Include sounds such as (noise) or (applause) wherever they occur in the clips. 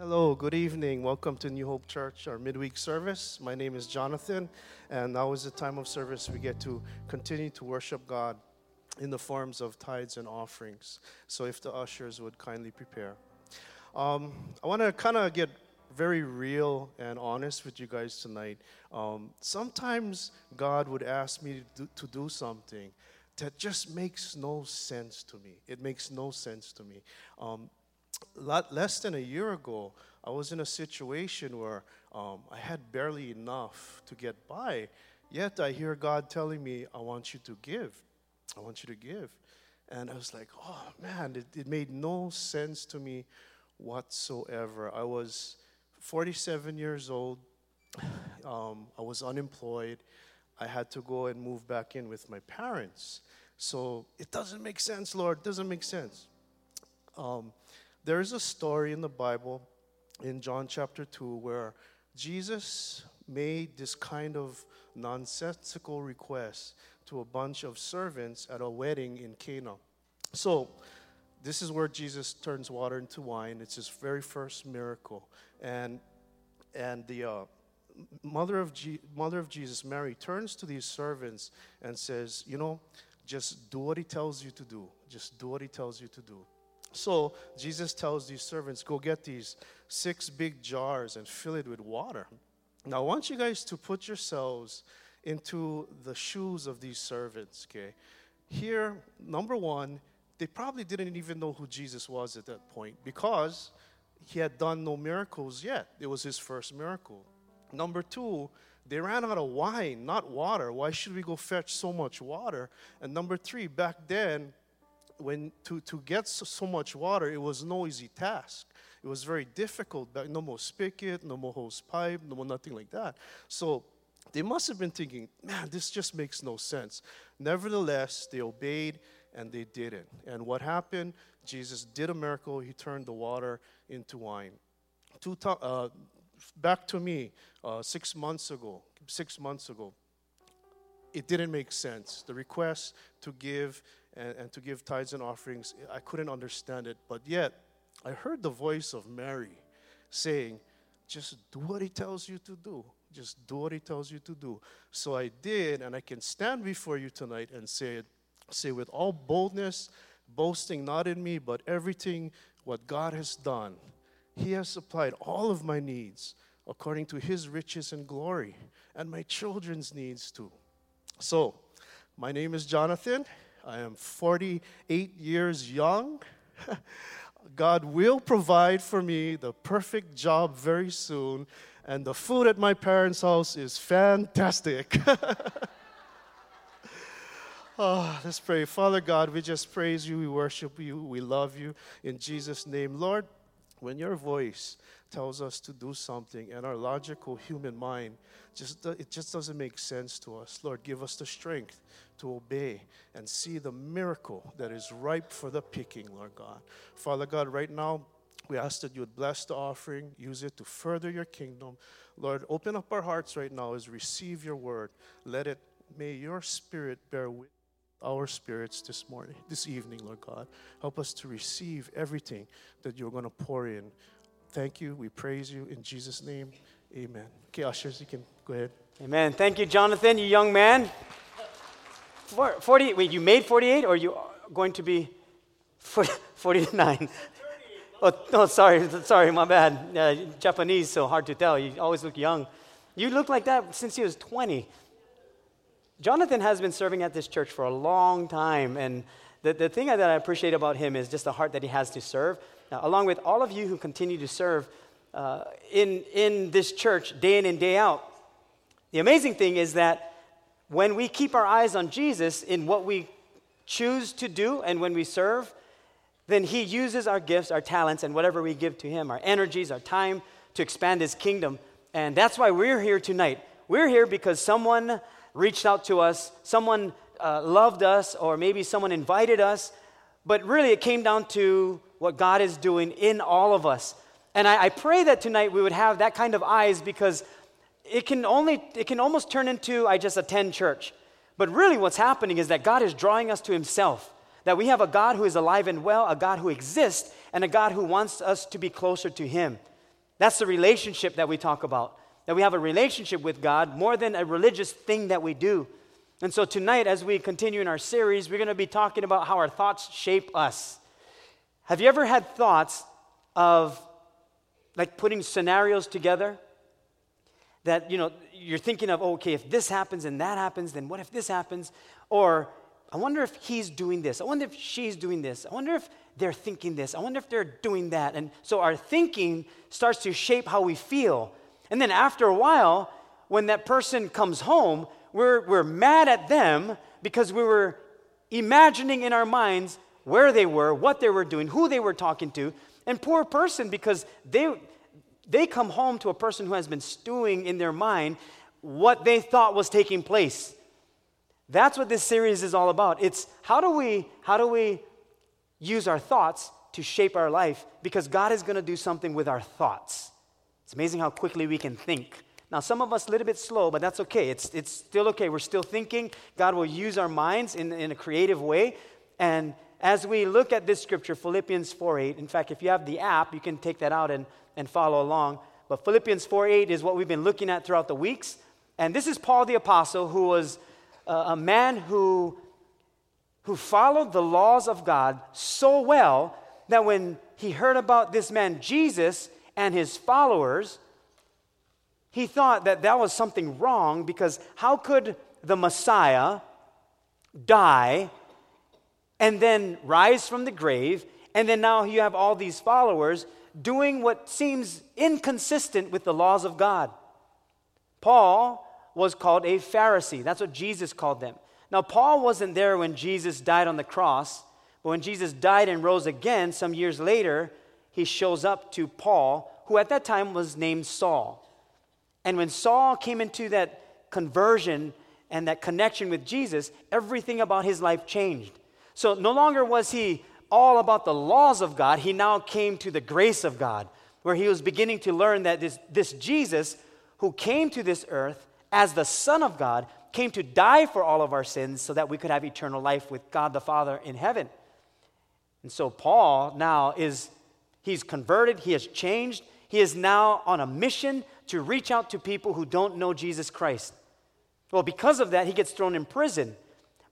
Hello, good evening. Welcome to New Hope Church, our midweek service. My name is Jonathan, and now is the time of service we get to continue to worship God in the forms of tithes and offerings. So, if the ushers would kindly prepare. Um, I want to kind of get very real and honest with you guys tonight. Um, sometimes God would ask me to do, to do something that just makes no sense to me. It makes no sense to me. Um, less than a year ago, I was in a situation where um, I had barely enough to get by. Yet I hear God telling me, I want you to give. I want you to give. And I was like, oh man, it, it made no sense to me whatsoever. I was 47 years old. Um, I was unemployed. I had to go and move back in with my parents. So it doesn't make sense, Lord. It doesn't make sense. Um, there is a story in the Bible in John chapter 2 where Jesus made this kind of nonsensical request to a bunch of servants at a wedding in Cana. So, this is where Jesus turns water into wine. It's his very first miracle. And, and the uh, mother, of G- mother of Jesus, Mary, turns to these servants and says, You know, just do what he tells you to do. Just do what he tells you to do. So Jesus tells these servants, Go get these six big jars and fill it with water. Now, I want you guys to put yourselves into the shoes of these servants, okay? Here, number one, they probably didn't even know who Jesus was at that point because he had done no miracles yet. It was his first miracle. Number two, they ran out of wine, not water. Why should we go fetch so much water? And number three, back then, when to, to get so, so much water, it was no easy task. It was very difficult. No more spigot, no more hose pipe, no more nothing like that. So they must have been thinking, man, this just makes no sense. Nevertheless, they obeyed and they did it. And what happened? Jesus did a miracle. He turned the water into wine. Two to, uh, back to me, uh, six months ago, six months ago, it didn't make sense. The request to give and, and to give tithes and offerings, I couldn't understand it. But yet, I heard the voice of Mary saying, just do what he tells you to do. Just do what he tells you to do. So I did, and I can stand before you tonight and say it, say with all boldness, boasting not in me, but everything what God has done. He has supplied all of my needs according to his riches and glory, and my children's needs too. So, my name is Jonathan. I am 48 years young. (laughs) God will provide for me the perfect job very soon, and the food at my parents' house is fantastic. oh, (laughs) let's pray. Father God, we just praise you, we worship you, we love you. In Jesus' name, Lord, when your voice tells us to do something and our logical human mind just it just doesn't make sense to us lord give us the strength to obey and see the miracle that is ripe for the picking lord god. Father god right now we ask that you would bless the offering use it to further your kingdom. Lord open up our hearts right now as receive your word. Let it may your spirit bear with our spirits this morning, this evening, Lord God. Help us to receive everything that you're going to pour in. Thank you. We praise you in Jesus' name. Amen. Okay, ushers, you can go ahead. Amen. Thank you, Jonathan, you young man. 40, wait, you made 48 or you going to be (laughs) 49? (laughs) Oh, no, sorry, sorry, my bad. Uh, Japanese, so hard to tell. You always look young. You look like that since you was 20. Jonathan has been serving at this church for a long time, and the, the thing that I appreciate about him is just the heart that he has to serve. Now, along with all of you who continue to serve uh, in, in this church day in and day out, the amazing thing is that when we keep our eyes on Jesus in what we choose to do and when we serve, then he uses our gifts, our talents, and whatever we give to him, our energies, our time, to expand his kingdom. And that's why we're here tonight. We're here because someone reached out to us, someone uh, loved us, or maybe someone invited us. But really, it came down to what God is doing in all of us. And I, I pray that tonight we would have that kind of eyes because it can only it can almost turn into I just attend church. But really what's happening is that God is drawing us to himself. That we have a God who is alive and well, a God who exists, and a God who wants us to be closer to him. That's the relationship that we talk about. That we have a relationship with God more than a religious thing that we do. And so tonight, as we continue in our series, we're going to be talking about how our thoughts shape us. Have you ever had thoughts of like putting scenarios together? That, you know, you're thinking of, okay, if this happens and that happens, then what if this happens? Or, I wonder if he's doing this. I wonder if she's doing this. I wonder if they're thinking this. I wonder if they're doing that. And so our thinking starts to shape how we feel. And then after a while, when that person comes home, we're, we're mad at them because we were imagining in our minds where they were, what they were doing, who they were talking to. And poor person because they, they come home to a person who has been stewing in their mind what they thought was taking place. That's what this series is all about. It's how do we, how do we use our thoughts to shape our life because God is going to do something with our thoughts. It's amazing how quickly we can think. Now, some of us a little bit slow, but that's okay. It's, it's still okay. We're still thinking. God will use our minds in, in a creative way. And as we look at this scripture, Philippians 4 8, in fact, if you have the app, you can take that out and, and follow along. But Philippians 4 8 is what we've been looking at throughout the weeks. And this is Paul the Apostle, who was a, a man who who followed the laws of God so well that when he heard about this man Jesus and his followers, he thought that that was something wrong because how could the Messiah die and then rise from the grave, and then now you have all these followers doing what seems inconsistent with the laws of God? Paul was called a Pharisee. That's what Jesus called them. Now, Paul wasn't there when Jesus died on the cross, but when Jesus died and rose again some years later, he shows up to Paul, who at that time was named Saul. And when Saul came into that conversion and that connection with Jesus, everything about his life changed. So no longer was he all about the laws of God, he now came to the grace of God, where he was beginning to learn that this, this Jesus who came to this earth as the Son of God came to die for all of our sins so that we could have eternal life with God the Father in heaven. And so Paul now is, he's converted, he has changed, he is now on a mission to reach out to people who don't know Jesus Christ. Well, because of that, he gets thrown in prison.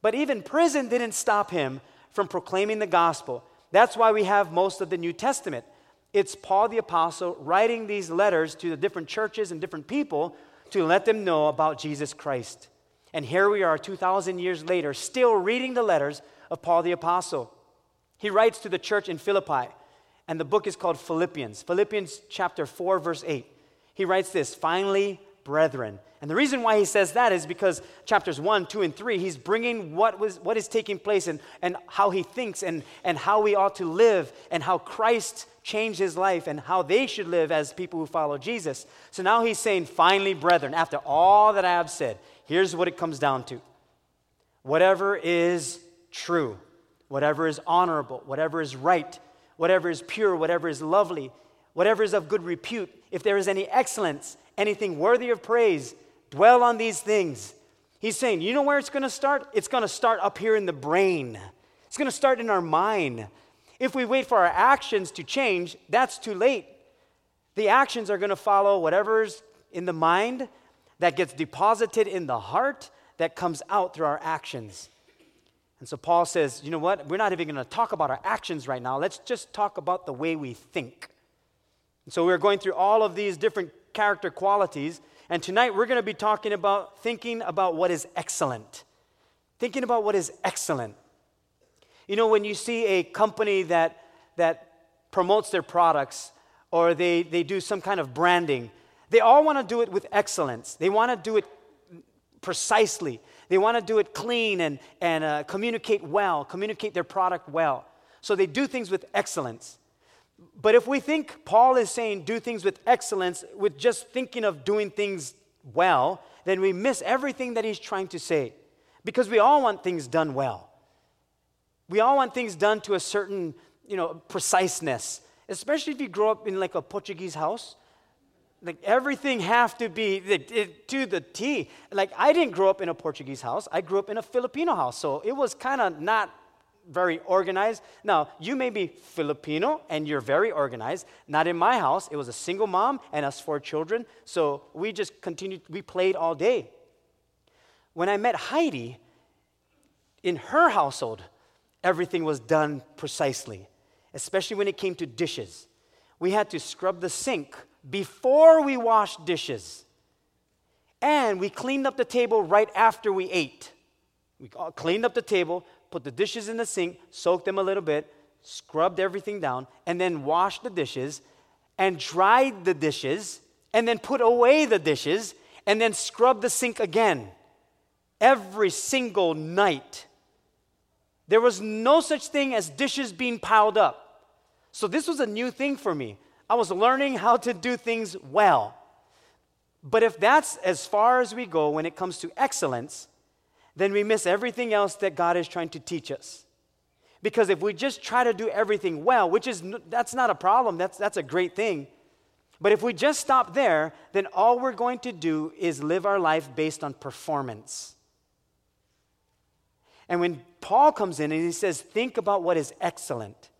But even prison didn't stop him from proclaiming the gospel. That's why we have most of the New Testament. It's Paul the Apostle writing these letters to the different churches and different people to let them know about Jesus Christ. And here we are 2,000 years later, still reading the letters of Paul the Apostle. He writes to the church in Philippi, and the book is called Philippians. Philippians chapter 4, verse 8. He writes this Finally, brethren. And the reason why he says that is because chapters 1, 2, and 3, he's bringing what, was, what is taking place and, and how he thinks and, and how we ought to live and how Christ changed his life and how they should live as people who follow Jesus. So now he's saying, Finally, brethren, after all that I have said, Here's what it comes down to whatever is true, whatever is honorable, whatever is right, whatever is pure, whatever is lovely, whatever is of good repute, if there is any excellence, anything worthy of praise, dwell on these things. He's saying, you know where it's going to start? It's going to start up here in the brain. It's going to start in our mind. If we wait for our actions to change, that's too late. The actions are going to follow whatever's in the mind, that gets deposited in the heart that comes out through our actions. And so Paul says, you know what? We're not even going to talk about our actions right now. Let's just talk about the way we think. And so we're going through all of these different character qualities. And tonight we're going to be talking about thinking about what is excellent. Thinking about what is excellent. You know, when you see a company that, that promotes their products or they, they do some kind of branding, they all want to do it with excellence. They want to do it precisely. They want to do it clean and, and uh, communicate well, communicate their product well. So they do things with excellence. But if we think Paul is saying do things with excellence, with just thinking of doing things well, then we miss everything that he's trying to say. Because we all want things done well. We all want things done to a certain, you know, preciseness. Especially if you grow up in like a Portuguese house like everything have to be it, to the T. Like I didn't grow up in a Portuguese house. I grew up in a Filipino house. So it was kind of not very organized. Now, you may be Filipino and you're very organized. Not in my house. It was a single mom and us four children. So we just continued, we played all day. When I met Heidi, in her household, everything was done precisely, especially when it came to dishes. We had to scrub the sink before we washed dishes. And we cleaned up the table right after we ate. We cleaned up the table, put the dishes in the sink, soaked them a little bit, scrubbed everything down, and then washed the dishes and dried the dishes and then put away the dishes and then scrubbed the sink again every single night. There was no such thing as dishes being piled up. So this was a new thing for me. I was learning how to do things well. But if that's as far as we go when it comes to excellence, then we miss everything else that God is trying to teach us. Because if we just try to do everything well, which is that's not a problem, that's that's a great thing. But if we just stop there, then all we're going to do is live our life based on performance. And when Paul comes in and he says, think about what is excellent,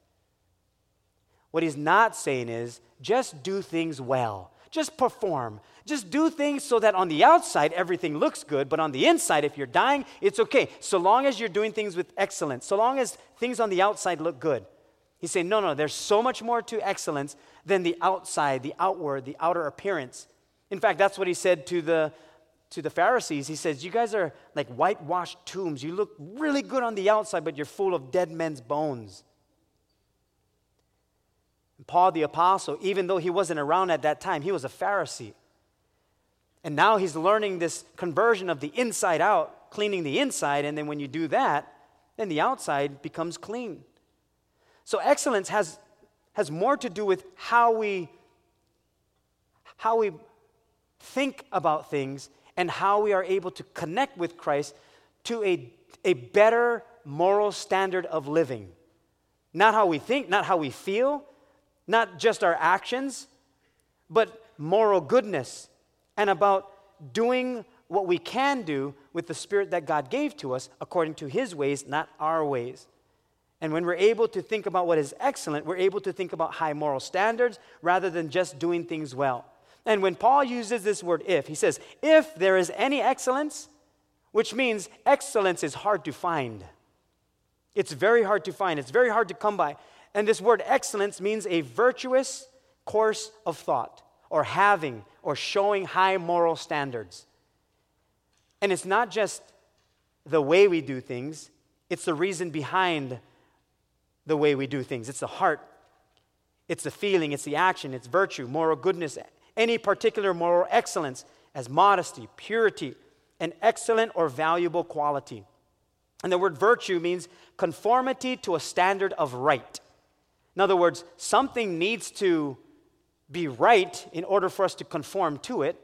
what he's not saying is just do things well, just perform, just do things so that on the outside everything looks good, but on the inside, if you're dying, it's okay. So long as you're doing things with excellence, so long as things on the outside look good. He's saying, no, no, there's so much more to excellence than the outside, the outward, the outer appearance. In fact, that's what he said to the, to the Pharisees. He says, You guys are like whitewashed tombs. You look really good on the outside, but you're full of dead men's bones. Paul the Apostle, even though he wasn't around at that time, he was a Pharisee. And now he's learning this conversion of the inside out, cleaning the inside, and then when you do that, then the outside becomes clean. So excellence has, has more to do with how we, how we think about things and how we are able to connect with Christ to a, a better moral standard of living. Not how we think, not how we feel, not just our actions, but moral goodness and about doing what we can do with the spirit that God gave to us according to his ways, not our ways. And when we're able to think about what is excellent, we're able to think about high moral standards rather than just doing things well. And when Paul uses this word if, he says, if there is any excellence, which means excellence is hard to find. It's very hard to find, it's very hard to come by. And this word excellence means a virtuous course of thought, or having, or showing high moral standards. And it's not just the way we do things, it's the reason behind the way we do things. It's the heart, it's the feeling, it's the action, it's virtue, moral goodness, any particular moral excellence as modesty, purity, an excellent or valuable quality. And the word virtue means conformity to a standard of right. In other words, something needs to be right in order for us to conform to it.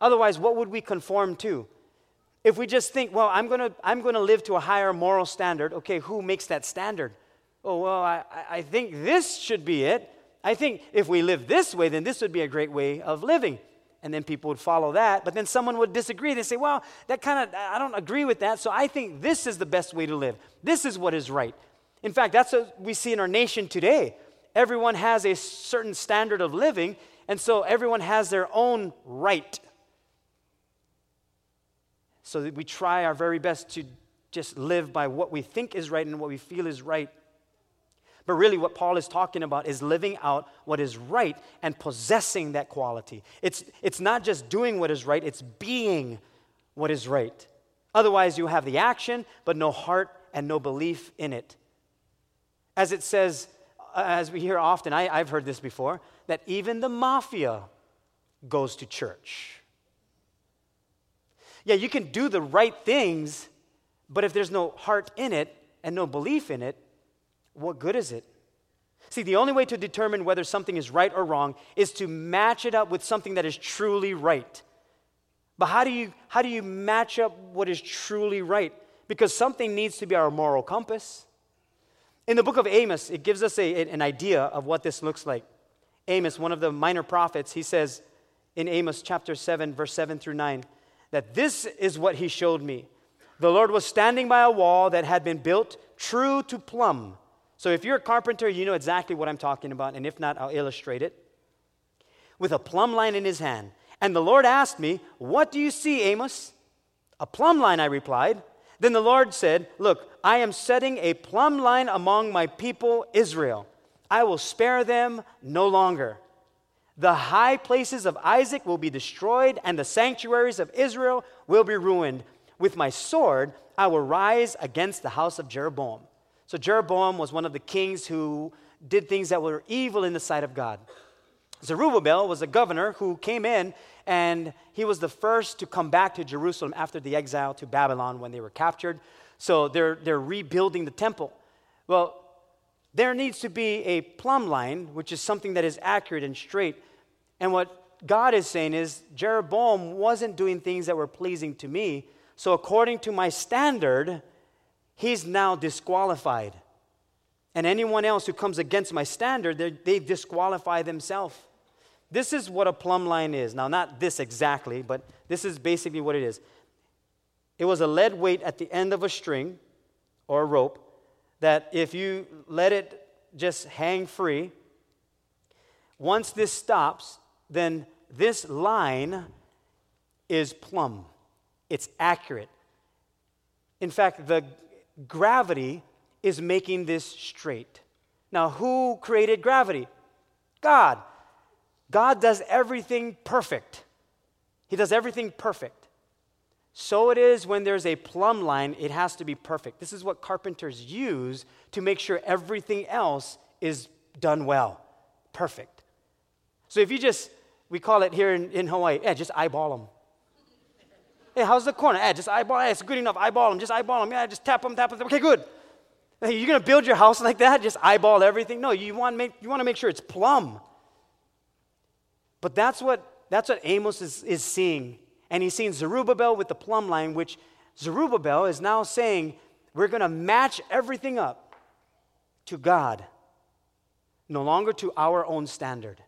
Otherwise, what would we conform to? If we just think, well, I'm going to I'm to live to a higher moral standard, okay, who makes that standard? Oh, well, I, I think this should be it. I think if we live this way, then this would be a great way of living. And then people would follow that. But then someone would disagree. They say, well, that kind of, I don't agree with that. So I think this is the best way to live. This is what is right. In fact, that's what we see in our nation today. Everyone has a certain standard of living, and so everyone has their own right. So we try our very best to just live by what we think is right and what we feel is right. But really, what Paul is talking about is living out what is right and possessing that quality. It's, it's not just doing what is right, it's being what is right. Otherwise, you have the action, but no heart and no belief in it. As it says, uh, as we hear often, I, I've heard this before, that even the mafia goes to church. Yeah, you can do the right things, but if there's no heart in it and no belief in it, what good is it? See, the only way to determine whether something is right or wrong is to match it up with something that is truly right. But how do you, how do you match up what is truly right? Because something needs to be our moral compass. In the book of Amos, it gives us a, an idea of what this looks like. Amos, one of the minor prophets, he says in Amos chapter 7, verse 7 through 9, that this is what he showed me. The Lord was standing by a wall that had been built true to plumb. So if you're a carpenter, you know exactly what I'm talking about, and if not, I'll illustrate it. With a plumb line in his hand. And the Lord asked me, What do you see, Amos? A plumb line, I replied. Then the Lord said, Look, I am setting a plumb line among my people, Israel. I will spare them no longer. The high places of Isaac will be destroyed, and the sanctuaries of Israel will be ruined. With my sword, I will rise against the house of Jeroboam. So, Jeroboam was one of the kings who did things that were evil in the sight of God. Zerubbabel was a governor who came in and he was the first to come back to Jerusalem after the exile to Babylon when they were captured. So they're, they're rebuilding the temple. Well, there needs to be a plumb line, which is something that is accurate and straight. And what God is saying is Jeroboam wasn't doing things that were pleasing to me. So, according to my standard, he's now disqualified. And anyone else who comes against my standard, they disqualify themselves. This is what a plumb line is. Now, not this exactly, but this is basically what it is. It was a lead weight at the end of a string or a rope that if you let it just hang free, once this stops, then this line is plumb. It's accurate. In fact, the gravity is making this straight. Now, who created gravity? God. God does everything perfect. He does everything perfect. So it is when there's a plumb line, it has to be perfect. This is what carpenters use to make sure everything else is done well, perfect. So if you just, we call it here in, in Hawaii, yeah, just eyeball them. Hey, how's the corner? Yeah, just eyeball. Yeah, it's good enough. Eyeball them. Just eyeball them. Yeah, just tap them, tap them. Okay, good. Hey, you're gonna build your house like that? Just eyeball everything? No, you want make you want to make sure it's plumb. But that's what, that's what Amos is, is seeing. And he's seeing Zerubbabel with the plumb line, which Zerubbabel is now saying, we're going to match everything up to God, no longer to our own standard.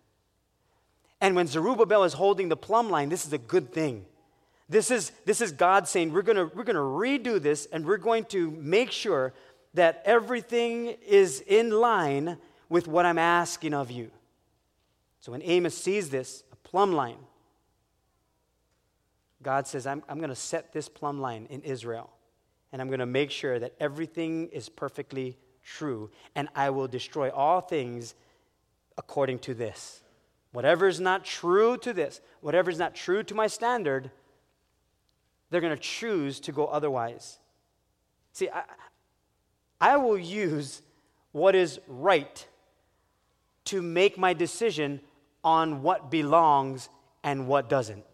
And when Zerubbabel is holding the plumb line, this is a good thing. This is, this is God saying, we're going to we're going to redo this and we're going to make sure that everything is in line with what I'm asking of you. So when Amos sees this, a plumb line, God says, I'm, I'm going to set this plumb line in Israel, and I'm going to make sure that everything is perfectly true, and I will destroy all things according to this. Whatever is not true to this, whatever is not true to my standard, they're going to choose to go otherwise. See, I, I will use what is right to make my decision on what belongs and what doesn't,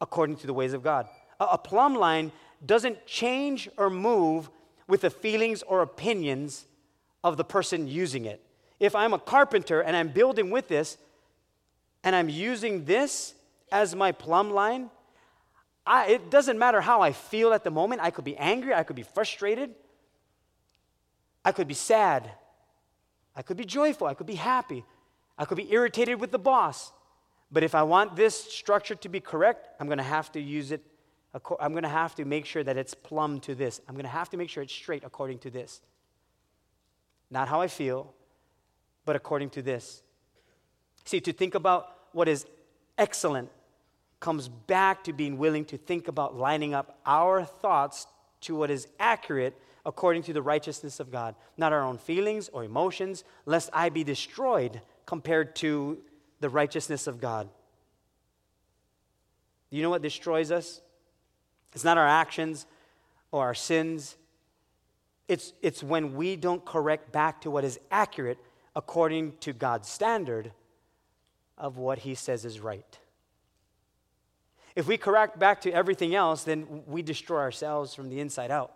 according to the ways of God. A, a plumb line doesn't change or move with the feelings or opinions of the person using it. If I'm a carpenter and I'm building with this, and I'm using this as my plumb line, I, it doesn't matter how I feel at the moment. I could be angry, I could be frustrated, I could be sad, I could be joyful, I could be happy. I could be irritated with the boss. But if I want this structure to be correct, I'm going to have to use it. I'm going to have to make sure that it's plumb to this. I'm going to have to make sure it's straight according to this. Not how I feel, but according to this. See, to think about what is excellent comes back to being willing to think about lining up our thoughts to what is accurate according to the righteousness of God, not our own feelings or emotions, lest I be destroyed compared to the righteousness of God. You know what destroys us? It's not our actions or our sins. It's, it's when we don't correct back to what is accurate according to God's standard of what He says is right. If we correct back to everything else, then we destroy ourselves from the inside out.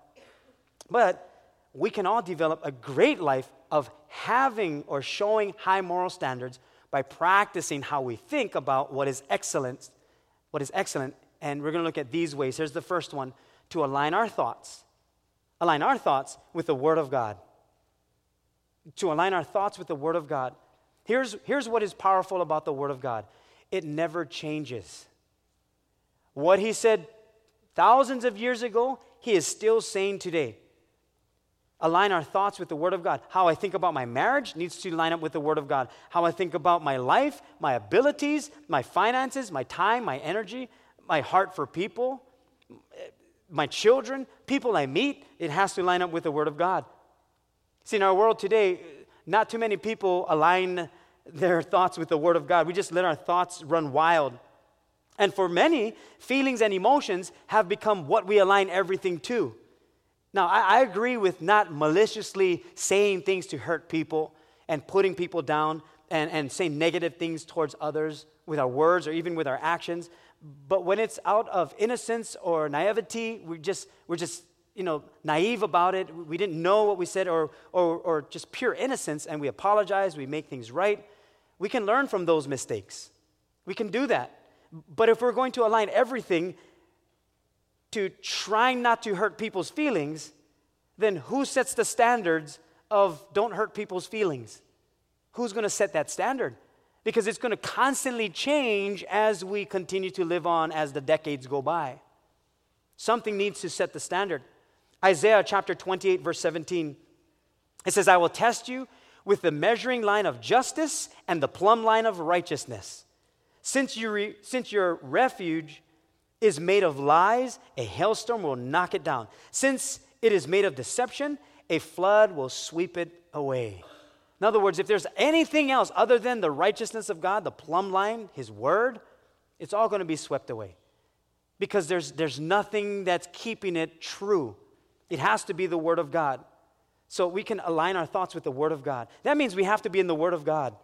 But we can all develop a great life of having or showing high moral standards by practicing how we think about what is excellent, what is excellent. And we're going to look at these ways. Here's the first one to align our thoughts. Align our thoughts with the Word of God. To align our thoughts with the Word of God. Here's, here's what is powerful about the Word of God it never changes. What He said thousands of years ago, He is still saying today. Align our thoughts with the Word of God. How I think about my marriage needs to line up with the Word of God. How I think about my life, my abilities, my finances, my time, my energy, my heart for people, my children, people I meet, it has to line up with the Word of God. See, in our world today, not too many people align their thoughts with the Word of God. We just let our thoughts run wild. And for many, feelings and emotions have become what we align everything to. Now, I, I, agree with not maliciously saying things to hurt people and putting people down and, and saying negative things towards others with our words or even with our actions. But when it's out of innocence or naivety, we just, we're just you know, naive about it. We didn't know what we said, or, or, or just pure innocence, and we apologize, we make things right. We can learn from those mistakes. We can do that. But if we're going to align everything to trying not to hurt people's feelings, then who sets the standards of don't hurt people's feelings? Who's going to set that standard? Because it's going to constantly change as we continue to live on as the decades go by. Something needs to set the standard. Isaiah chapter 28, verse 17, it says, I will test you with the measuring line of justice and the plumb line of righteousness. Since, you re, since your refuge is made of lies, a hailstorm will knock it down. Since it is made of deception, a flood will sweep it away. In other words, if there's anything else other than the righteousness of God, the plumb line, His word, it's all going to be swept away. Because there's, there's nothing that's keeping it true. It has to be the word of God. So we can align our thoughts with the word of God. That means we have to be in the word of God.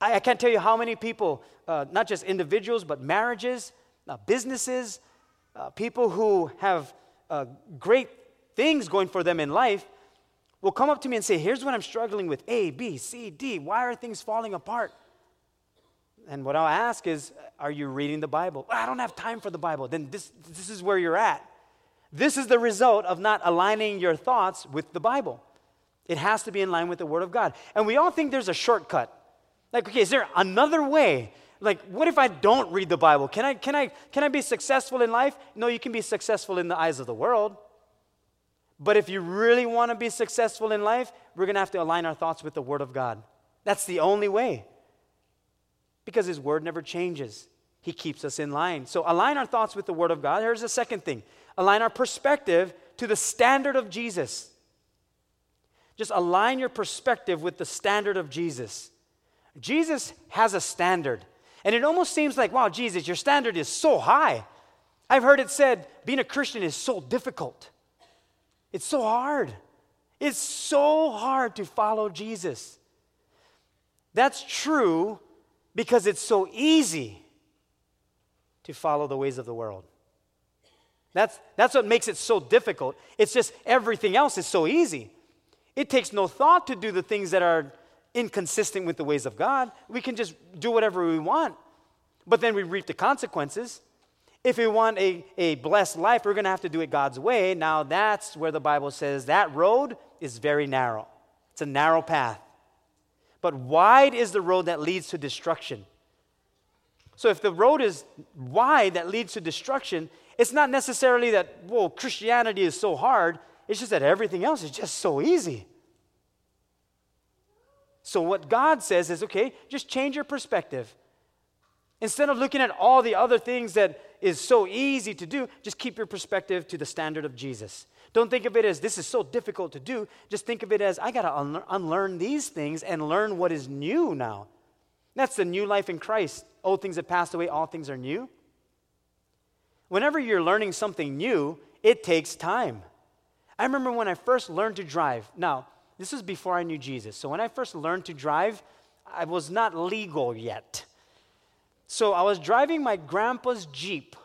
I, I can't tell you how many people, uh, not just individuals, but marriages, uh, businesses, uh, people who have uh, great things going for them in life will come up to me and say, Here's what I'm struggling with A, B, C, D. Why are things falling apart? And what I'll ask is, Are you reading the Bible? I don't have time for the Bible. Then this, this is where you're at. This is the result of not aligning your thoughts with the Bible. It has to be in line with the Word of God. And we all think there's a shortcut. Like, okay, is there another way? Like, what if I don't read the Bible? Can I, can I, can I be successful in life? No, you can be successful in the eyes of the world. But if you really want to be successful in life, we're going to have to align our thoughts with the Word of God. That's the only way. Because His Word never changes, He keeps us in line. So align our thoughts with the Word of God. Here's the second thing align our perspective to the standard of Jesus. Just align your perspective with the standard of Jesus. Jesus has a standard. And it almost seems like, wow, Jesus, your standard is so high. I've heard it said being a Christian is so difficult. It's so hard. It's so hard to follow Jesus. That's true because it's so easy to follow the ways of the world. That's, that's what makes it so difficult. It's just everything else is so easy. It takes no thought to do the things that are inconsistent with the ways of God. We can just do whatever we want, but then we reap the consequences. If we want a, a blessed life, we're going to have to do it God's way. Now, that's where the Bible says that road is very narrow. It's a narrow path. But wide is the road that leads to destruction. So, if the road is wide that leads to destruction, it's not necessarily that, whoa, Christianity is so hard. It's just that everything else is just so easy. So, what God says is okay, just change your perspective. Instead of looking at all the other things that is so easy to do, just keep your perspective to the standard of Jesus. Don't think of it as this is so difficult to do. Just think of it as I got to un- unlearn these things and learn what is new now. That's the new life in Christ. Old things have passed away, all things are new. Whenever you're learning something new, it takes time. I remember when I first learned to drive. Now, this is before I knew Jesus. So when I first learned to drive, I was not legal yet. So I was driving my grandpa's Jeep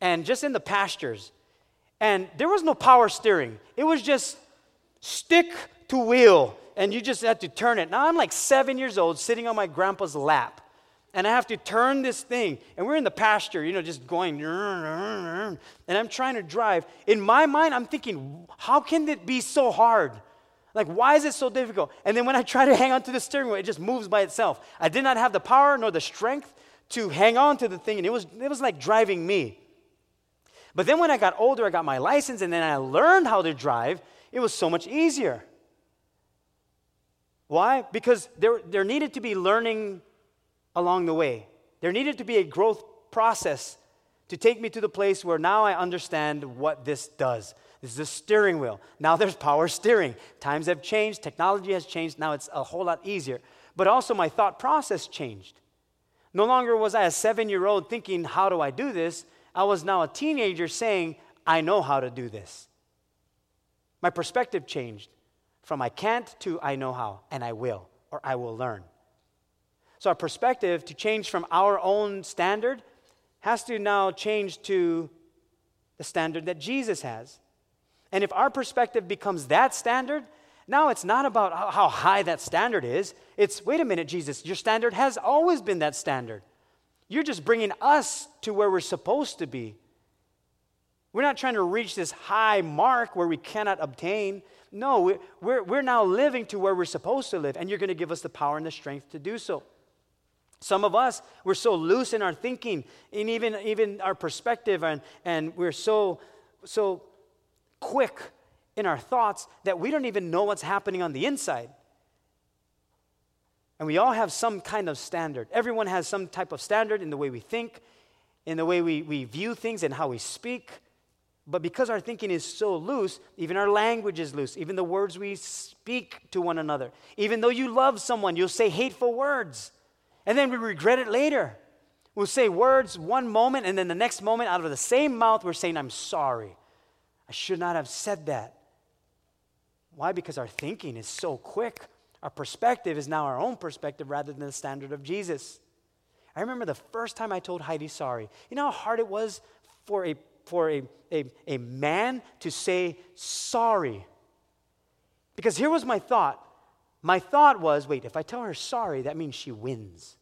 and just in the pastures. And there was no power steering. It was just stick to wheel and you just had to turn it. Now I'm like 7 years old sitting on my grandpa's lap. And I have to turn this thing. And we're in the pasture, you know, just going. And I'm trying to drive. In my mind, I'm thinking, how can it be so hard? Like, why is it so difficult? And then when I try to hang on to the steering wheel, it just moves by itself. I did not have the power nor the strength to hang on to the thing, and it was, it was like driving me. But then when I got older, I got my license, and then I learned how to drive. it was so much easier. Why? Because there, there needed to be learning along the way. There needed to be a growth process to take me to the place where now I understand what this does. This is a steering wheel. Now there's power steering. Times have changed, technology has changed, now it's a whole lot easier. But also my thought process changed. No longer was I a seven year old thinking, How do I do this? I was now a teenager saying, I know how to do this. My perspective changed from I can't to I know how, and I will, or I will learn. So our perspective to change from our own standard has to now change to the standard that Jesus has. And if our perspective becomes that standard, now it's not about how high that standard is. It's, wait a minute, Jesus, your standard has always been that standard. You're just bringing us to where we're supposed to be. We're not trying to reach this high mark where we cannot obtain. No, we're, we're now living to where we're supposed to live, and you're going to give us the power and the strength to do so. Some of us, we're so loose in our thinking and even, even our perspective, and, and we're so, so quick in our thoughts that we don't even know what's happening on the inside. And we all have some kind of standard. Everyone has some type of standard in the way we think, in the way we, we view things, and how we speak. But because our thinking is so loose, even our language is loose, even the words we speak to one another. Even though you love someone, you'll say hateful words. And then we regret it later. We'll say words one moment, and then the next moment, out of the same mouth, we're saying, I'm sorry. I should not have said that. Why? Because our thinking is so quick. Our perspective is now our own perspective rather than the standard of Jesus. I remember the first time I told Heidi sorry. You know how hard it was for a for a, a, a man to say sorry. Because here was my thought. My thought was wait, if I tell her sorry, that means she wins.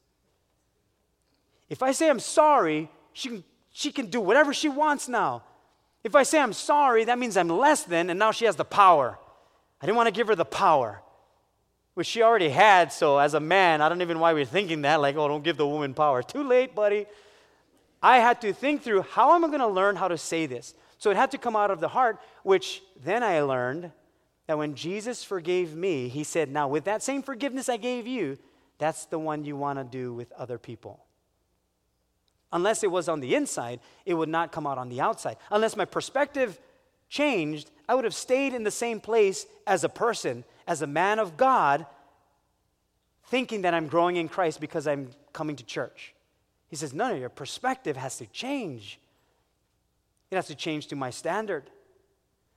If I say I'm sorry, she can, she can do whatever she wants now. If I say I'm sorry, that means I'm less than, and now she has the power. I didn't want to give her the power, which she already had. So, as a man, I don't even know why we're thinking that, like, oh, don't give the woman power. Too late, buddy. I had to think through how am I going to learn how to say this? So it had to come out of the heart, which then I learned that when Jesus forgave me, he said, Now, with that same forgiveness I gave you, that's the one you want to do with other people. Unless it was on the inside, it would not come out on the outside. Unless my perspective changed, I would have stayed in the same place as a person, as a man of God, thinking that I'm growing in Christ because I'm coming to church. He says, No, no, your perspective has to change. It has to change to my standard.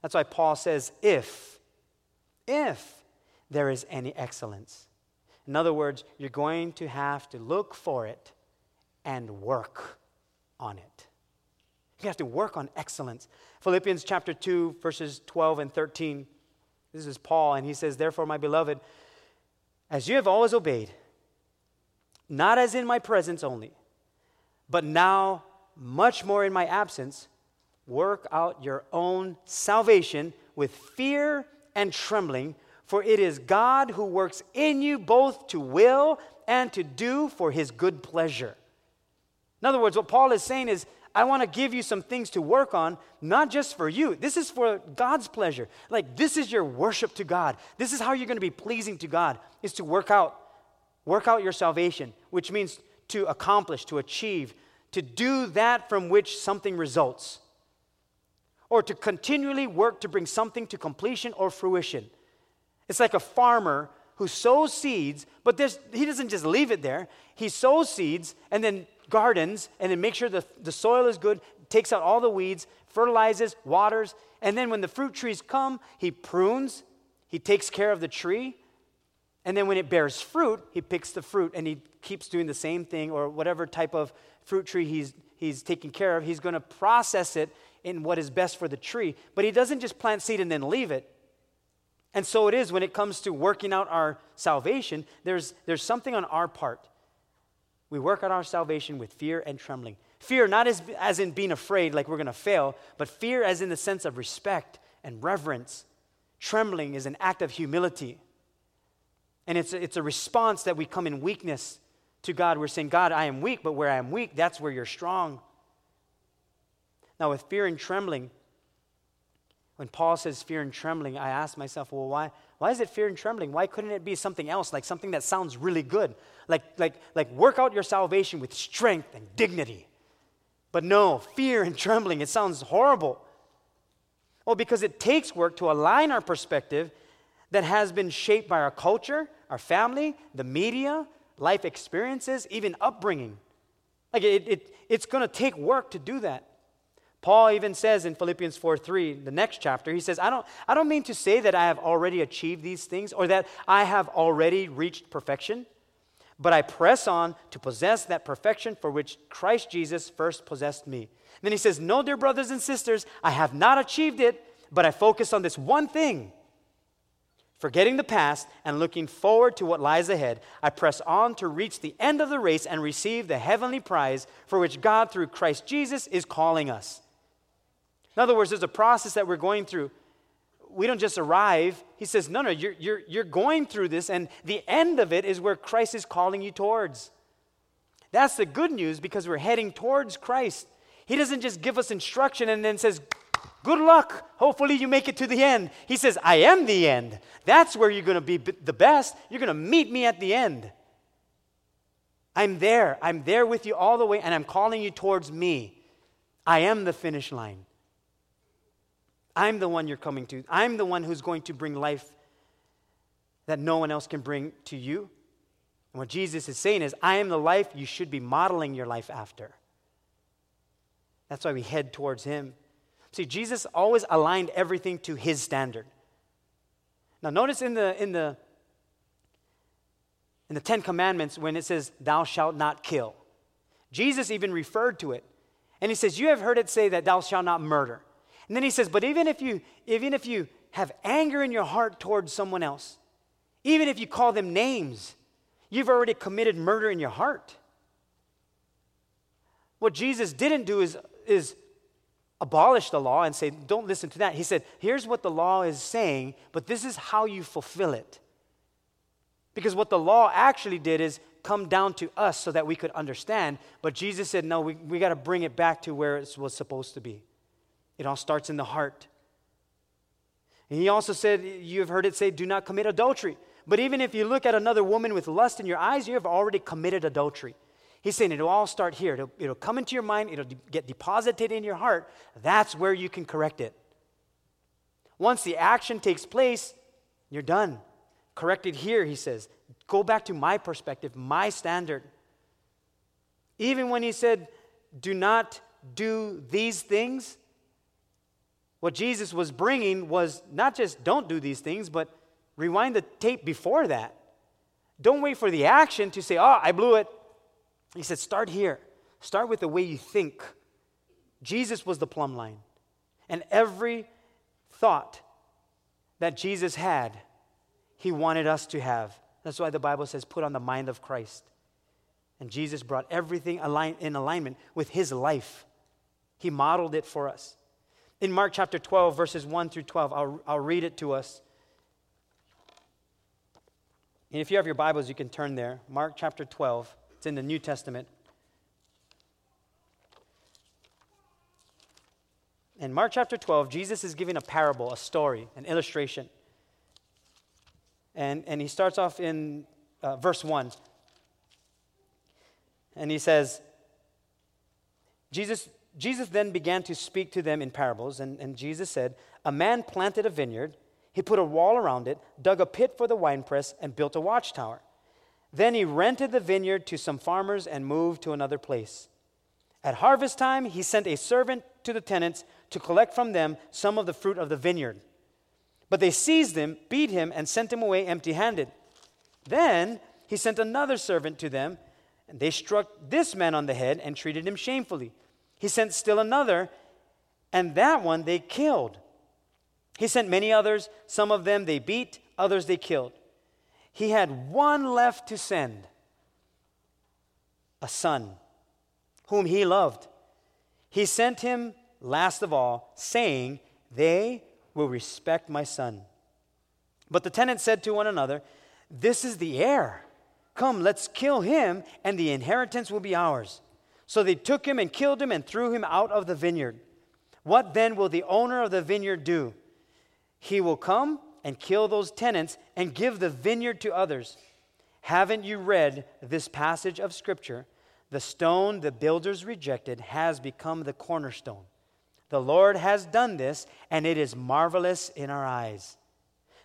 That's why Paul says, if, if there is any excellence. In other words, you're going to have to look for it and work on it. You have to work on excellence. Philippians chapter 2, verses 12 and 13. This is Paul, and he says, Therefore, my beloved, as you have always obeyed, not as in my presence only, but now, much more in my absence, work out your own salvation with fear and trembling, for it is God who works in you both to will and to do for his good pleasure. In other words, what Paul is saying is, I want to give you some things to work on, not just for you. This is for God's pleasure. Like, this is your worship to God. This is how you're going to be pleasing to God, is to work out, work out your salvation, which means to accomplish, to achieve, to do that from which something results, or to continually work to bring something to completion or fruition. It's like a farmer who sows seeds, but he doesn't just leave it there. He sows seeds and then gardens and then makes sure the, the soil is good, takes out all the weeds, fertilizes, waters, and then when the fruit trees come, he prunes, he takes care of the tree, and then when it bears fruit, he picks the fruit and he keeps doing the same thing or whatever type of fruit tree he's, he's taking care of, he's going to process it in what is best for the tree. But he doesn't just plant seed and then leave it. And so it is when it comes to working out our salvation, there's, there's something on our part. We work on our salvation with fear and trembling. Fear, not as, as in being afraid like we're going to fail, but fear as in the sense of respect and reverence. Trembling is an act of humility. And it's a, it's a response that we come in weakness to God. We're saying, God, I am weak, but where I am weak, that's where you're strong. Now, with fear and trembling, When Paul says fear and trembling, I ask myself, well, why, why is it fear and trembling? Why couldn't it be something else, like something that sounds really good? Like, like, like work out your salvation with strength and dignity. But no, fear and trembling, it sounds horrible. Well, because it takes work to align our perspective that has been shaped by our culture, our family, the media, life experiences, even upbringing. Like it, it it's going to take work to do that. Paul even says in Philippians 4 3, the next chapter, he says, I don't, I don't mean to say that I have already achieved these things or that I have already reached perfection, but I press on to possess that perfection for which Christ Jesus first possessed me. And then he says, No, dear brothers and sisters, I have not achieved it, but I focus on this one thing. Forgetting the past and looking forward to what lies ahead, I press on to reach the end of the race and receive the heavenly prize for which God, through Christ Jesus, is calling us. In other words, there's a process that we're going through. We don't just arrive. He says, No, no, you're, you're, you're going through this, and the end of it is where Christ is calling you towards. That's the good news because we're heading towards Christ. He doesn't just give us instruction and then says, Good luck. Hopefully, you make it to the end. He says, I am the end. That's where you're going to be the best. You're going to meet me at the end. I'm there. I'm there with you all the way, and I'm calling you towards me. I am the finish line. I'm the one you're coming to. I'm the one who's going to bring life that no one else can bring to you. And what Jesus is saying is, I am the life you should be modeling your life after. That's why we head towards Him. See, Jesus always aligned everything to His standard. Now, notice in the, in the, in the Ten Commandments when it says, Thou shalt not kill, Jesus even referred to it. And He says, You have heard it say that thou shalt not murder. And then he says, but even if you even if you have anger in your heart towards someone else, even if you call them names, you've already committed murder in your heart. What Jesus didn't do is, is abolish the law and say, don't listen to that. He said, here's what the law is saying, but this is how you fulfill it. Because what the law actually did is come down to us so that we could understand. But Jesus said, no, we, we got to bring it back to where it was supposed to be. It all starts in the heart. And he also said, You have heard it say, do not commit adultery. But even if you look at another woman with lust in your eyes, you have already committed adultery. He's saying it'll all start here. It'll, it'll come into your mind, it'll get deposited in your heart. That's where you can correct it. Once the action takes place, you're done. Correct it here, he says. Go back to my perspective, my standard. Even when he said, Do not do these things, what Jesus was bringing was not just don't do these things, but rewind the tape before that. Don't wait for the action to say, oh, I blew it. He said, start here. Start with the way you think. Jesus was the plumb line. And every thought that Jesus had, he wanted us to have. That's why the Bible says, put on the mind of Christ. And Jesus brought everything in alignment with his life. He modeled it for us. In Mark chapter 12, verses 1 through 12, I'll, I'll read it to us. And if you have your Bibles, you can turn there. Mark chapter 12, it's in the New Testament. In Mark chapter 12, Jesus is giving a parable, a story, an illustration. And, and he starts off in uh, verse 1. And he says, Jesus Jesus then began to speak to them in parables, and, and Jesus said, A man planted a vineyard, he put a wall around it, dug a pit for the winepress, and built a watchtower. Then he rented the vineyard to some farmers and moved to another place. At harvest time, he sent a servant to the tenants to collect from them some of the fruit of the vineyard. But they seized him, beat him, and sent him away empty handed. Then he sent another servant to them, and they struck this man on the head and treated him shamefully. He sent still another, and that one they killed. He sent many others. Some of them they beat, others they killed. He had one left to send a son whom he loved. He sent him last of all, saying, They will respect my son. But the tenants said to one another, This is the heir. Come, let's kill him, and the inheritance will be ours. So they took him and killed him and threw him out of the vineyard. What then will the owner of the vineyard do? He will come and kill those tenants and give the vineyard to others. Haven't you read this passage of Scripture? The stone the builders rejected has become the cornerstone. The Lord has done this, and it is marvelous in our eyes.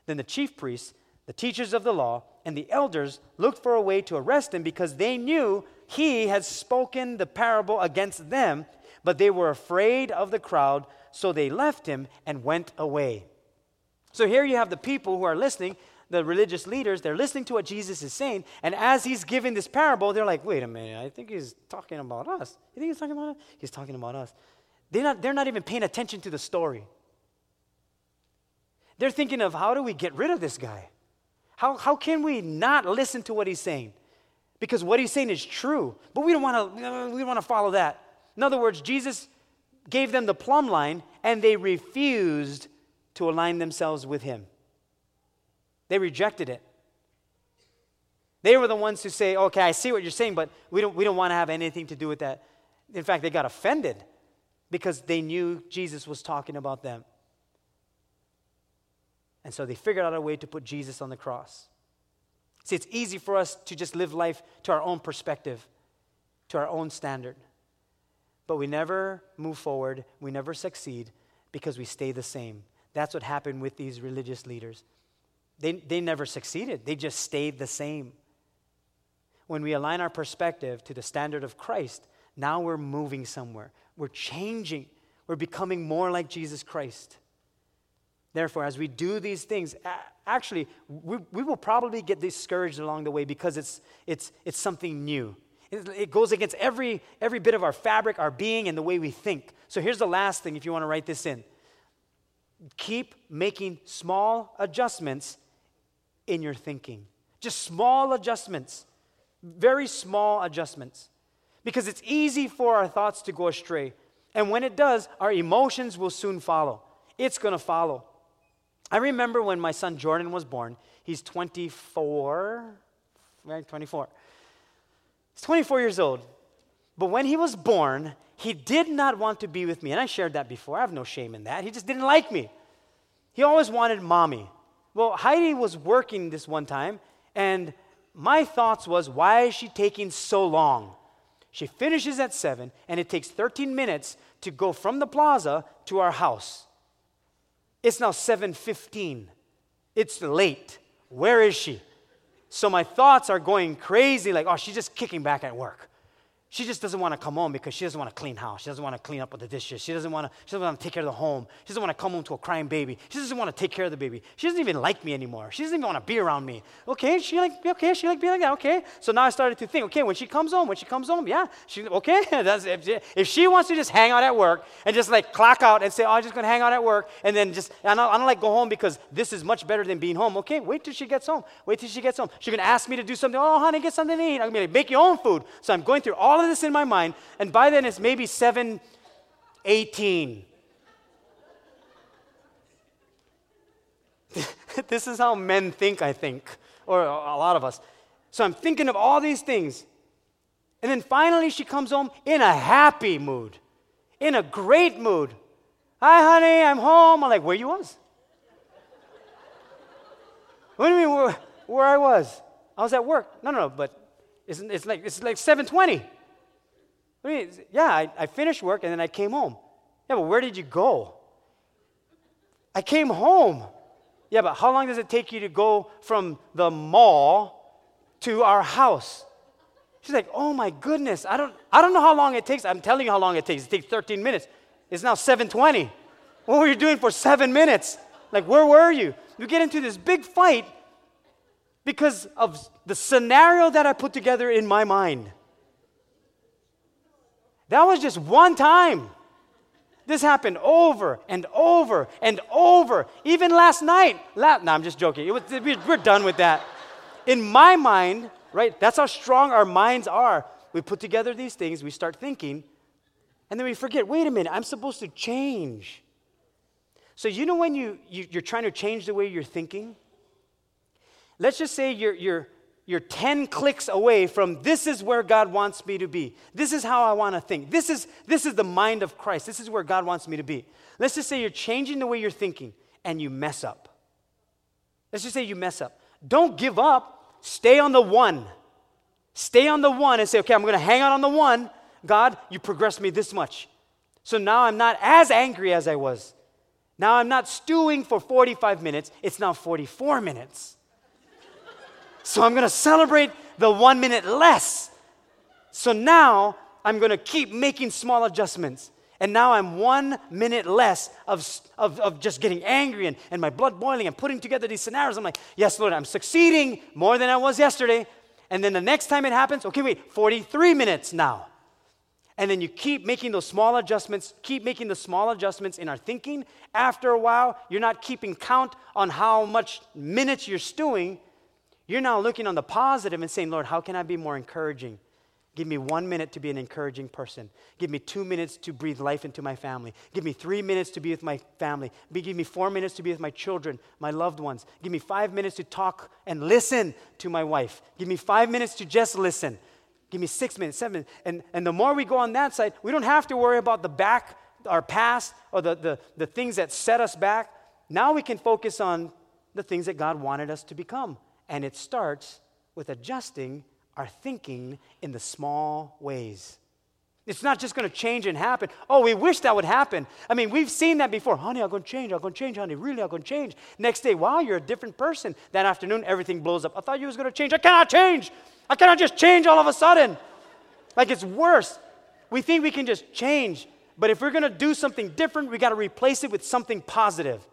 Then the chief priests, the teachers of the law, and the elders looked for a way to arrest him because they knew he had spoken the parable against them, but they were afraid of the crowd, so they left him and went away. So here you have the people who are listening, the religious leaders, they're listening to what Jesus is saying, and as he's giving this parable, they're like, wait a minute, I think he's talking about us. You think he's talking about us? He's talking about us. They're not, they're not even paying attention to the story. They're thinking of how do we get rid of this guy? How, how can we not listen to what he's saying? Because what he's saying is true, but we don't want to we don't want to follow that. In other words, Jesus gave them the plumb line and they refused to align themselves with him. They rejected it. They were the ones who say, okay, I see what you're saying, but we don't, we don't want to have anything to do with that. In fact, they got offended because they knew Jesus was talking about them. And so they figured out a way to put Jesus on the cross. See, it's easy for us to just live life to our own perspective, to our own standard. But we never move forward, we never succeed because we stay the same. That's what happened with these religious leaders. They, they never succeeded, they just stayed the same. When we align our perspective to the standard of Christ, now we're moving somewhere. We're changing. We're becoming more like Jesus Christ. Therefore, as we do these things, actually, we, we will probably get discouraged along the way because it's, it's, it's something new. It, it goes against every, every bit of our fabric, our being, and the way we think. So here's the last thing if you want to write this in keep making small adjustments in your thinking. Just small adjustments, very small adjustments. Because it's easy for our thoughts to go astray. And when it does, our emotions will soon follow. It's going to follow. I remember when my son Jordan was born, he's 24, right? 24. He's 24 years old. But when he was born, he did not want to be with me. And I shared that before. I have no shame in that. He just didn't like me. He always wanted mommy. Well, Heidi was working this one time, and my thoughts was, why is she taking so long? She finishes at 7, and it takes 13 minutes to go from the plaza to our house. It's now 7:15. It's late. Where is she? So my thoughts are going crazy like, oh, she's just kicking back at work. She just doesn't want to come home because she doesn't want to clean house. She doesn't want to clean up with the dishes. She doesn't want to, she doesn't want to take care of the home. She doesn't want to come home to a crying baby. She doesn't want to take care of the baby. She doesn't even like me anymore. She doesn't even want to be around me. Okay, she like, okay, she like being like that. Okay. So now I started to think, okay, when she comes home, when she comes home, yeah, she, okay. (laughs) If, she, if she wants to just hang out at work and just like clock out and say, oh, I'm just going to hang out at work and then just, I don't, I don't like go home because this is much better than being home. Okay, wait till she gets home. Wait till she gets home. She's going to ask me to do something. Oh, honey, get something to eat. I'm going to make your own food. So I'm going through all of this in my mind and by then it's maybe 718. (laughs) this is how men think, I think, or a lot of us. So I'm thinking of all these things. And then finally she comes home in a happy mood, in a great mood. Hi, honey, I'm home. I'm like, where you was? (laughs) what do you mean where, where I was? I was at work. No, no, no, but it's, it's like it's like 720. I mean, yeah, I, I finished work and then I came home. Yeah, but where did you go? I came home. Yeah, but how long does it take you to go from the mall to our house? She's like, oh my goodness, I don't, I don't know how long it takes. I'm telling you how long it takes. It takes 13 minutes. It's now 7:20. What were you doing for seven minutes? Like, where were you? You get into this big fight because of the scenario that I put together in my mind. That was just one time. This happened over and over and over. Even last night. La- no, I'm just joking. Was, we're done with that. In my mind, right, that's how strong our minds are. We put together these things, we start thinking, and then we forget wait a minute, I'm supposed to change. So, you know when you, you, are trying to change the way you're thinking? Let's just say you're, you're, you're 10 clicks away from this is where God wants me to be. This is how I want to think. This is, this is the mind of Christ. This is where God wants me to be. Let's just say you're changing the way you're thinking and you mess up. Let's just say you mess up. Don't give up. Stay on the one. Stay on the one and say, okay, I'm going to hang out on the one. God, you progressed me this much. So now I'm not as angry as I was. Now I'm not stewing for 45 minutes, it's now 44 minutes. So I'm going to celebrate the one minute less. So now I'm going to keep making small adjustments. And now I'm one minute less of, of, of just getting angry and, and my blood boiling and putting together these scenarios. I'm like, yes, Lord, I'm succeeding more than I was yesterday. And then the next time it happens, okay, wait, 43 minutes now. And then you keep making those small adjustments, keep making the small adjustments in our thinking. After a while, you're not keeping count on how much minutes you're stewing. You're now looking on the positive and saying, Lord, how can I be more encouraging? Give me one minute to be an encouraging person. Give me two minutes to breathe life into my family. Give me three minutes to be with my family. Give me four minutes to be with my children, my loved ones. Give me five minutes to talk and listen to my wife. Give me five minutes to just listen. Give me six minutes, seven minutes. And, and the more we go on that side, we don't have to worry about the back, our past, or the, the, the things that set us back. Now we can focus on the things that God wanted us to become. And it starts with adjusting our thinking in the small ways. It's not just going to change and happen. Oh, we wish that would happen. I mean, we've seen that before. Honey, I'm going to change. I'm going to change, honey. Really, I'm going to change. Next day, wow, you're a different person. That afternoon, everything blows up. I thought you was going to change. I cannot change. I cannot just change all of a sudden. Like it's worse. We think we can just change. But if we're going to do something different, we got to replace it with something positive.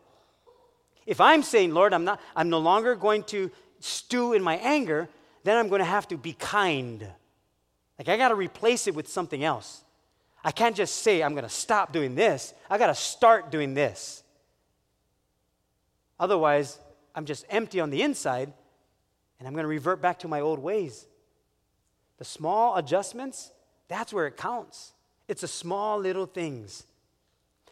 If I'm saying, Lord, I'm not I'm no longer going to stew in my anger, then I'm going to have to be kind. Like, I got to replace it with something else. I can't just say, I'm going to stop doing this. I got to start doing this. Otherwise, I'm just empty on the inside and I'm going to revert back to my old ways. The small adjustments, that's where it counts. It's the small little things.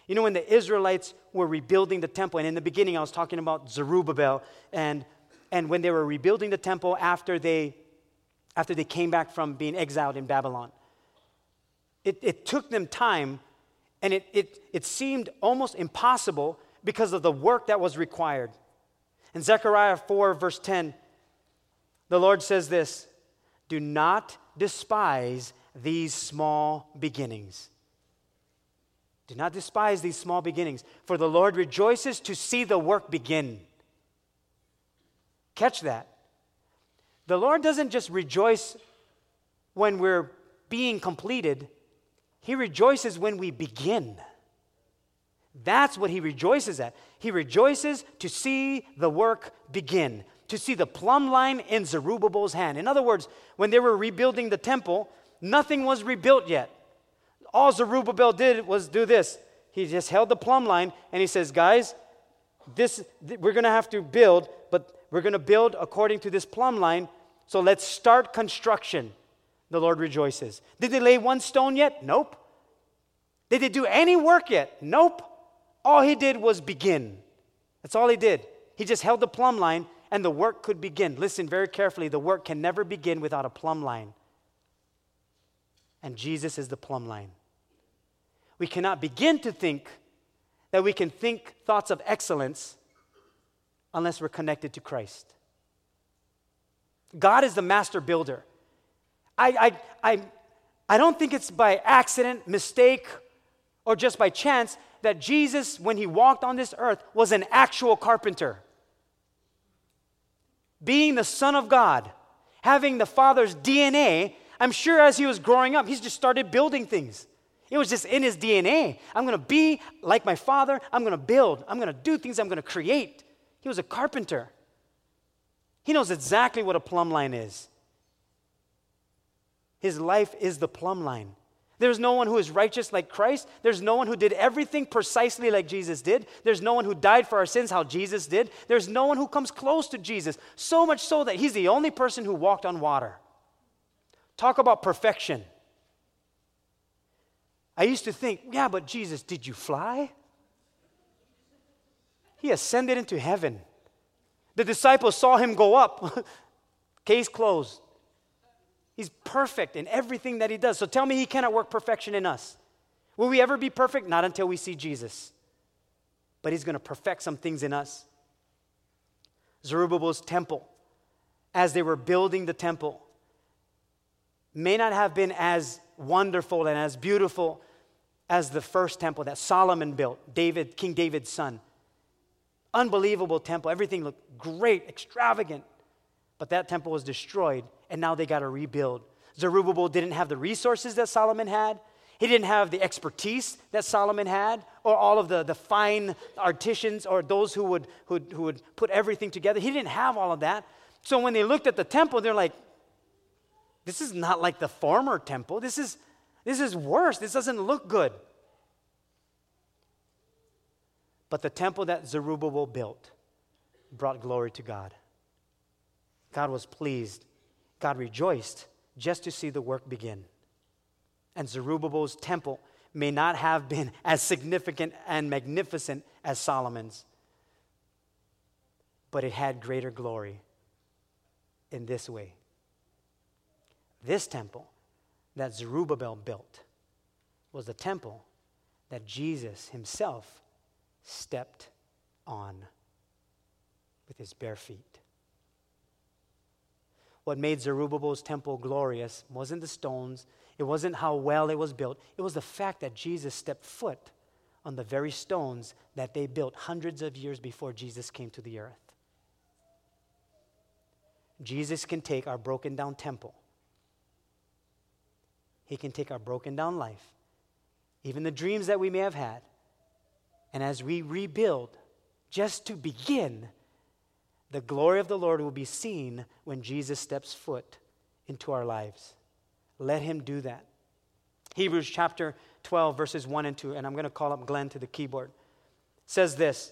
You know, when the Israelites were rebuilding the temple, and in the beginning I was talking about Zerubbabel and and when they were rebuilding the temple after they, after they came back from being exiled in Babylon. It, it took them time, and it, it, it seemed almost impossible because of the work that was required. In Zechariah 4, verse 10, the Lord says this Do not despise these small beginnings. Do not despise these small beginnings, for the Lord rejoices to see the work begin. Catch that. The Lord doesn't just rejoice when we're being completed, He rejoices when we begin. That's what He rejoices at. He rejoices to see the work begin, to see the plumb line in Zerubbabel's hand. In other words, when they were rebuilding the temple, nothing was rebuilt yet. All Zerubbabel did was do this. He just held the plumb line and he says, Guys, this, we're going to have to build, but we're going to build according to this plumb line. So let's start construction. The Lord rejoices. Did they lay one stone yet? Nope. Did they do any work yet? Nope. All he did was begin. That's all he did. He just held the plumb line and the work could begin. Listen very carefully the work can never begin without a plumb line. And Jesus is the plumb line. We cannot begin to think that we can think thoughts of excellence unless we're connected to Christ. God is the master builder. I, I, I, I don't think it's by accident, mistake, or just by chance that Jesus, when he walked on this earth, was an actual carpenter. Being the Son of God, having the Father's DNA, I'm sure as he was growing up, he's just started building things. It was just in his DNA. I'm going to be like my Father. I'm going to build. I'm going to do things. I'm going to create. He was a carpenter. He knows exactly what a plumb line is. His life is the plumb line. There's no one who is righteous like Christ. There's no one who did everything precisely like Jesus did. There's no one who died for our sins how Jesus did. There's no one who comes close to Jesus. So much so that he's the only person who walked on water. Talk about perfection. I used to think, yeah, but Jesus, did you fly? He ascended into heaven. The disciples saw him go up. (laughs) Case closed. He's perfect in everything that he does. So tell me he cannot work perfection in us. Will we ever be perfect? Not until we see Jesus. but he's going to perfect some things in us. Zerubbabel's temple, as they were building the temple, may not have been as wonderful and as beautiful as the first temple that Solomon built, David, King David's son. Unbelievable temple. Everything looked great, extravagant. But that temple was destroyed, and now they got to rebuild. Zerubbabel didn't have the resources that Solomon had. He didn't have the expertise that Solomon had, or all of the, the fine artisans, or those who would, who, who would put everything together. He didn't have all of that. So when they looked at the temple, they're like, this is not like the former temple. This is, this is worse. This doesn't look good. But the temple that Zerubbabel built brought glory to God. God was pleased. God rejoiced just to see the work begin. And Zerubbabel's temple may not have been (laughs) as significant and magnificent as Solomon's, but it had greater glory in this way. This temple that Zerubbabel built was the temple that Jesus himself stepped on with his bare feet. What made Zerubbabel's temple glorious wasn't the stones, it wasn't how well it was built, it was the fact that Jesus stepped foot on the very stones that they built hundreds of years before Jesus came to the earth. Jesus can take our broken down temple, He can take our broken down life, even the dreams that we may have had, and as we rebuild, just to begin, the glory of the Lord will be seen when Jesus steps foot into our lives. Let him do that. Hebrews chapter 12, verses 1 and 2, and I'm going to call up Glenn to the keyboard, says this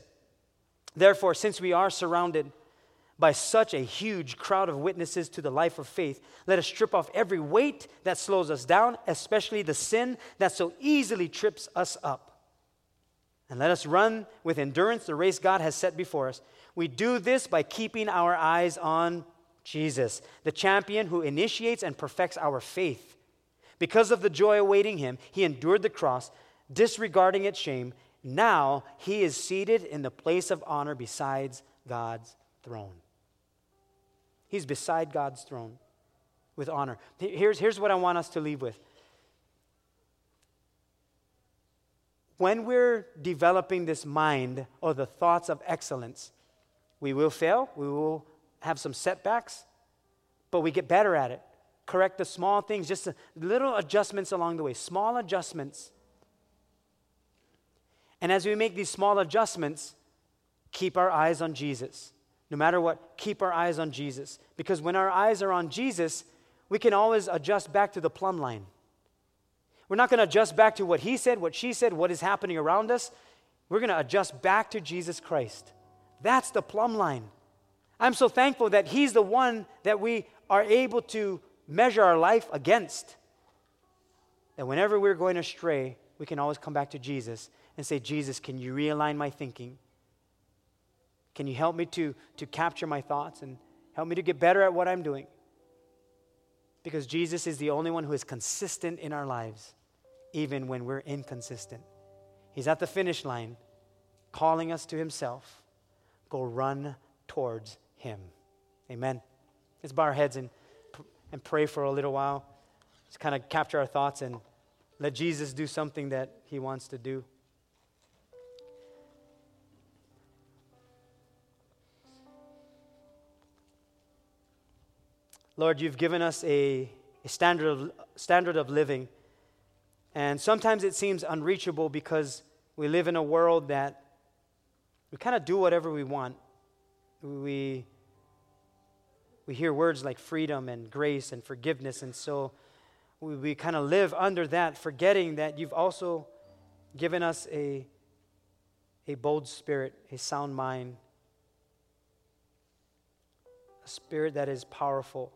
Therefore, since we are surrounded by such a huge crowd of witnesses to the life of faith, let us strip off every weight that slows us down, especially the sin that so easily trips us up and let us run with endurance the race God has set before us. We do this by keeping our eyes on Jesus, the champion who initiates and perfects our faith. Because of the joy awaiting him, he endured the cross, disregarding its shame. Now he is seated in the place of honor beside God's throne. He's beside God's throne with honor. Here's, here's what I want us to leave with when we're developing this mind or the thoughts of excellence, we will fail, we will have some setbacks, but we get better at it. Correct the small things, just little adjustments along the way, small adjustments. And as we make these small adjustments, keep our eyes on Jesus. No matter what, keep our eyes on Jesus. Because when our eyes are on Jesus, we can always adjust back to the plumb line. We're not going to adjust back to what he said, what she said, what is happening around us. We're going to adjust back to Jesus Christ. That's the plumb line. I'm so thankful that he's the one that we are able to measure our life against. That whenever we're going astray, we can always come back to Jesus and say, Jesus, can you realign my thinking? Can you help me to, to capture my thoughts and help me to get better at what I'm doing? Because Jesus is the only one who is consistent in our lives, even when we're inconsistent. He's at the finish line, calling us to Himself. Go run towards Him. Amen. Let's bow our heads and, and pray for a little while. Just kind of capture our thoughts and let Jesus do something that He wants to do. Lord, you've given us a, a standard, of, standard of living. And sometimes it seems unreachable because we live in a world that we kind of do whatever we want. We, we hear words like freedom and grace and forgiveness, and so we, we kind of live under that, forgetting that you've also given us a, a bold spirit, a sound mind, a spirit that is powerful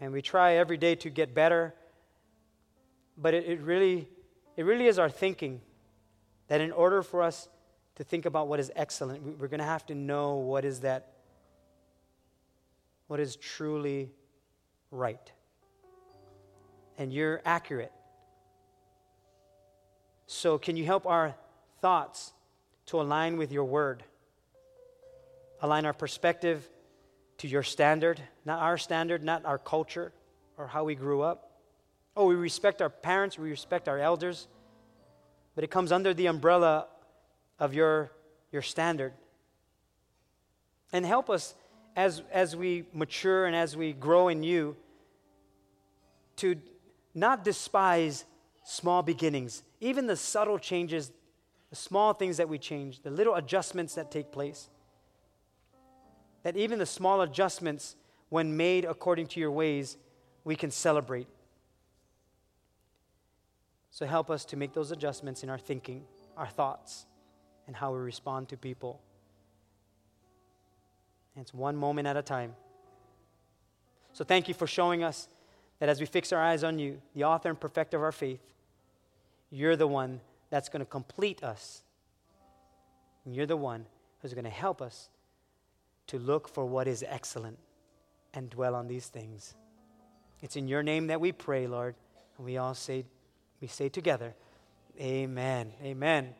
and we try every day to get better. But it, it, really, it really is our thinking that in order for us to think about what is excellent, we're going to have to know what is that, what is truly right. And you're accurate. So, can you help our thoughts to align with your word. Align our perspective to your standard, not our standard, not our culture or how we grew up. Oh, we respect our parents, we respect our elders, but it comes under the umbrella of your, your standard. And help us as, as we mature and as we grow in you to not despise small beginnings, even the subtle changes, the small things that we change, the little adjustments that take place. That even the small adjustments, when made according to your ways, we can celebrate. So help us to make those adjustments in our thinking, our thoughts, and how we respond to people. And it's one moment at a time. So thank you for showing us that as we fix our eyes on you, the author and perfecter of our faith, you're the one that's going to complete us. And you're the one who's going to help us to look for what is excellent and dwell on these things. It's in your name that we pray, Lord. And we all say, we say together, Amen. Amen.